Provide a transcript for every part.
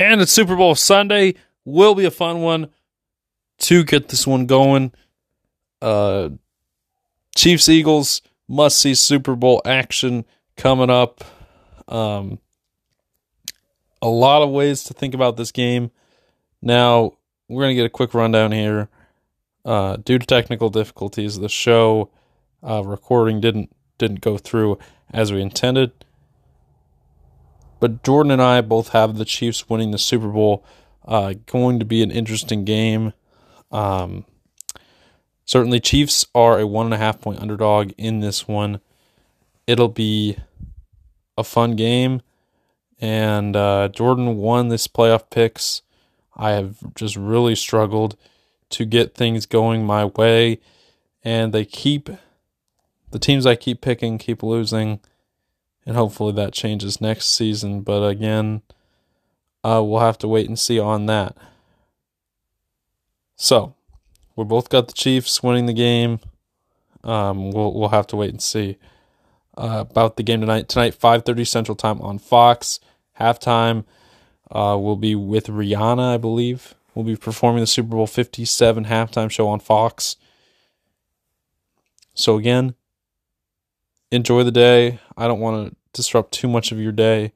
And it's Super Bowl Sunday. Will be a fun one to get this one going. Uh, Chiefs Eagles must see Super Bowl action coming up. Um, a lot of ways to think about this game. Now, we're going to get a quick rundown here. Uh, due to technical difficulties, the show uh, recording didn't didn't go through as we intended. But Jordan and I both have the Chiefs winning the Super Bowl. Uh, going to be an interesting game. Um, certainly, Chiefs are a one and a half point underdog in this one. It'll be a fun game. And uh, Jordan won this playoff picks. I have just really struggled to get things going my way. And they keep, the teams I keep picking keep losing. And hopefully that changes next season. But again, uh, we'll have to wait and see on that. So, we both got the Chiefs winning the game. Um, we'll we'll have to wait and see uh, about the game tonight. Tonight, five thirty Central Time on Fox. Halftime uh, will be with Rihanna, I believe. We'll be performing the Super Bowl Fifty Seven halftime show on Fox. So again, enjoy the day. I don't want to disrupt too much of your day.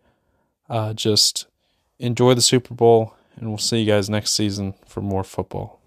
Uh, just enjoy the Super Bowl, and we'll see you guys next season for more football.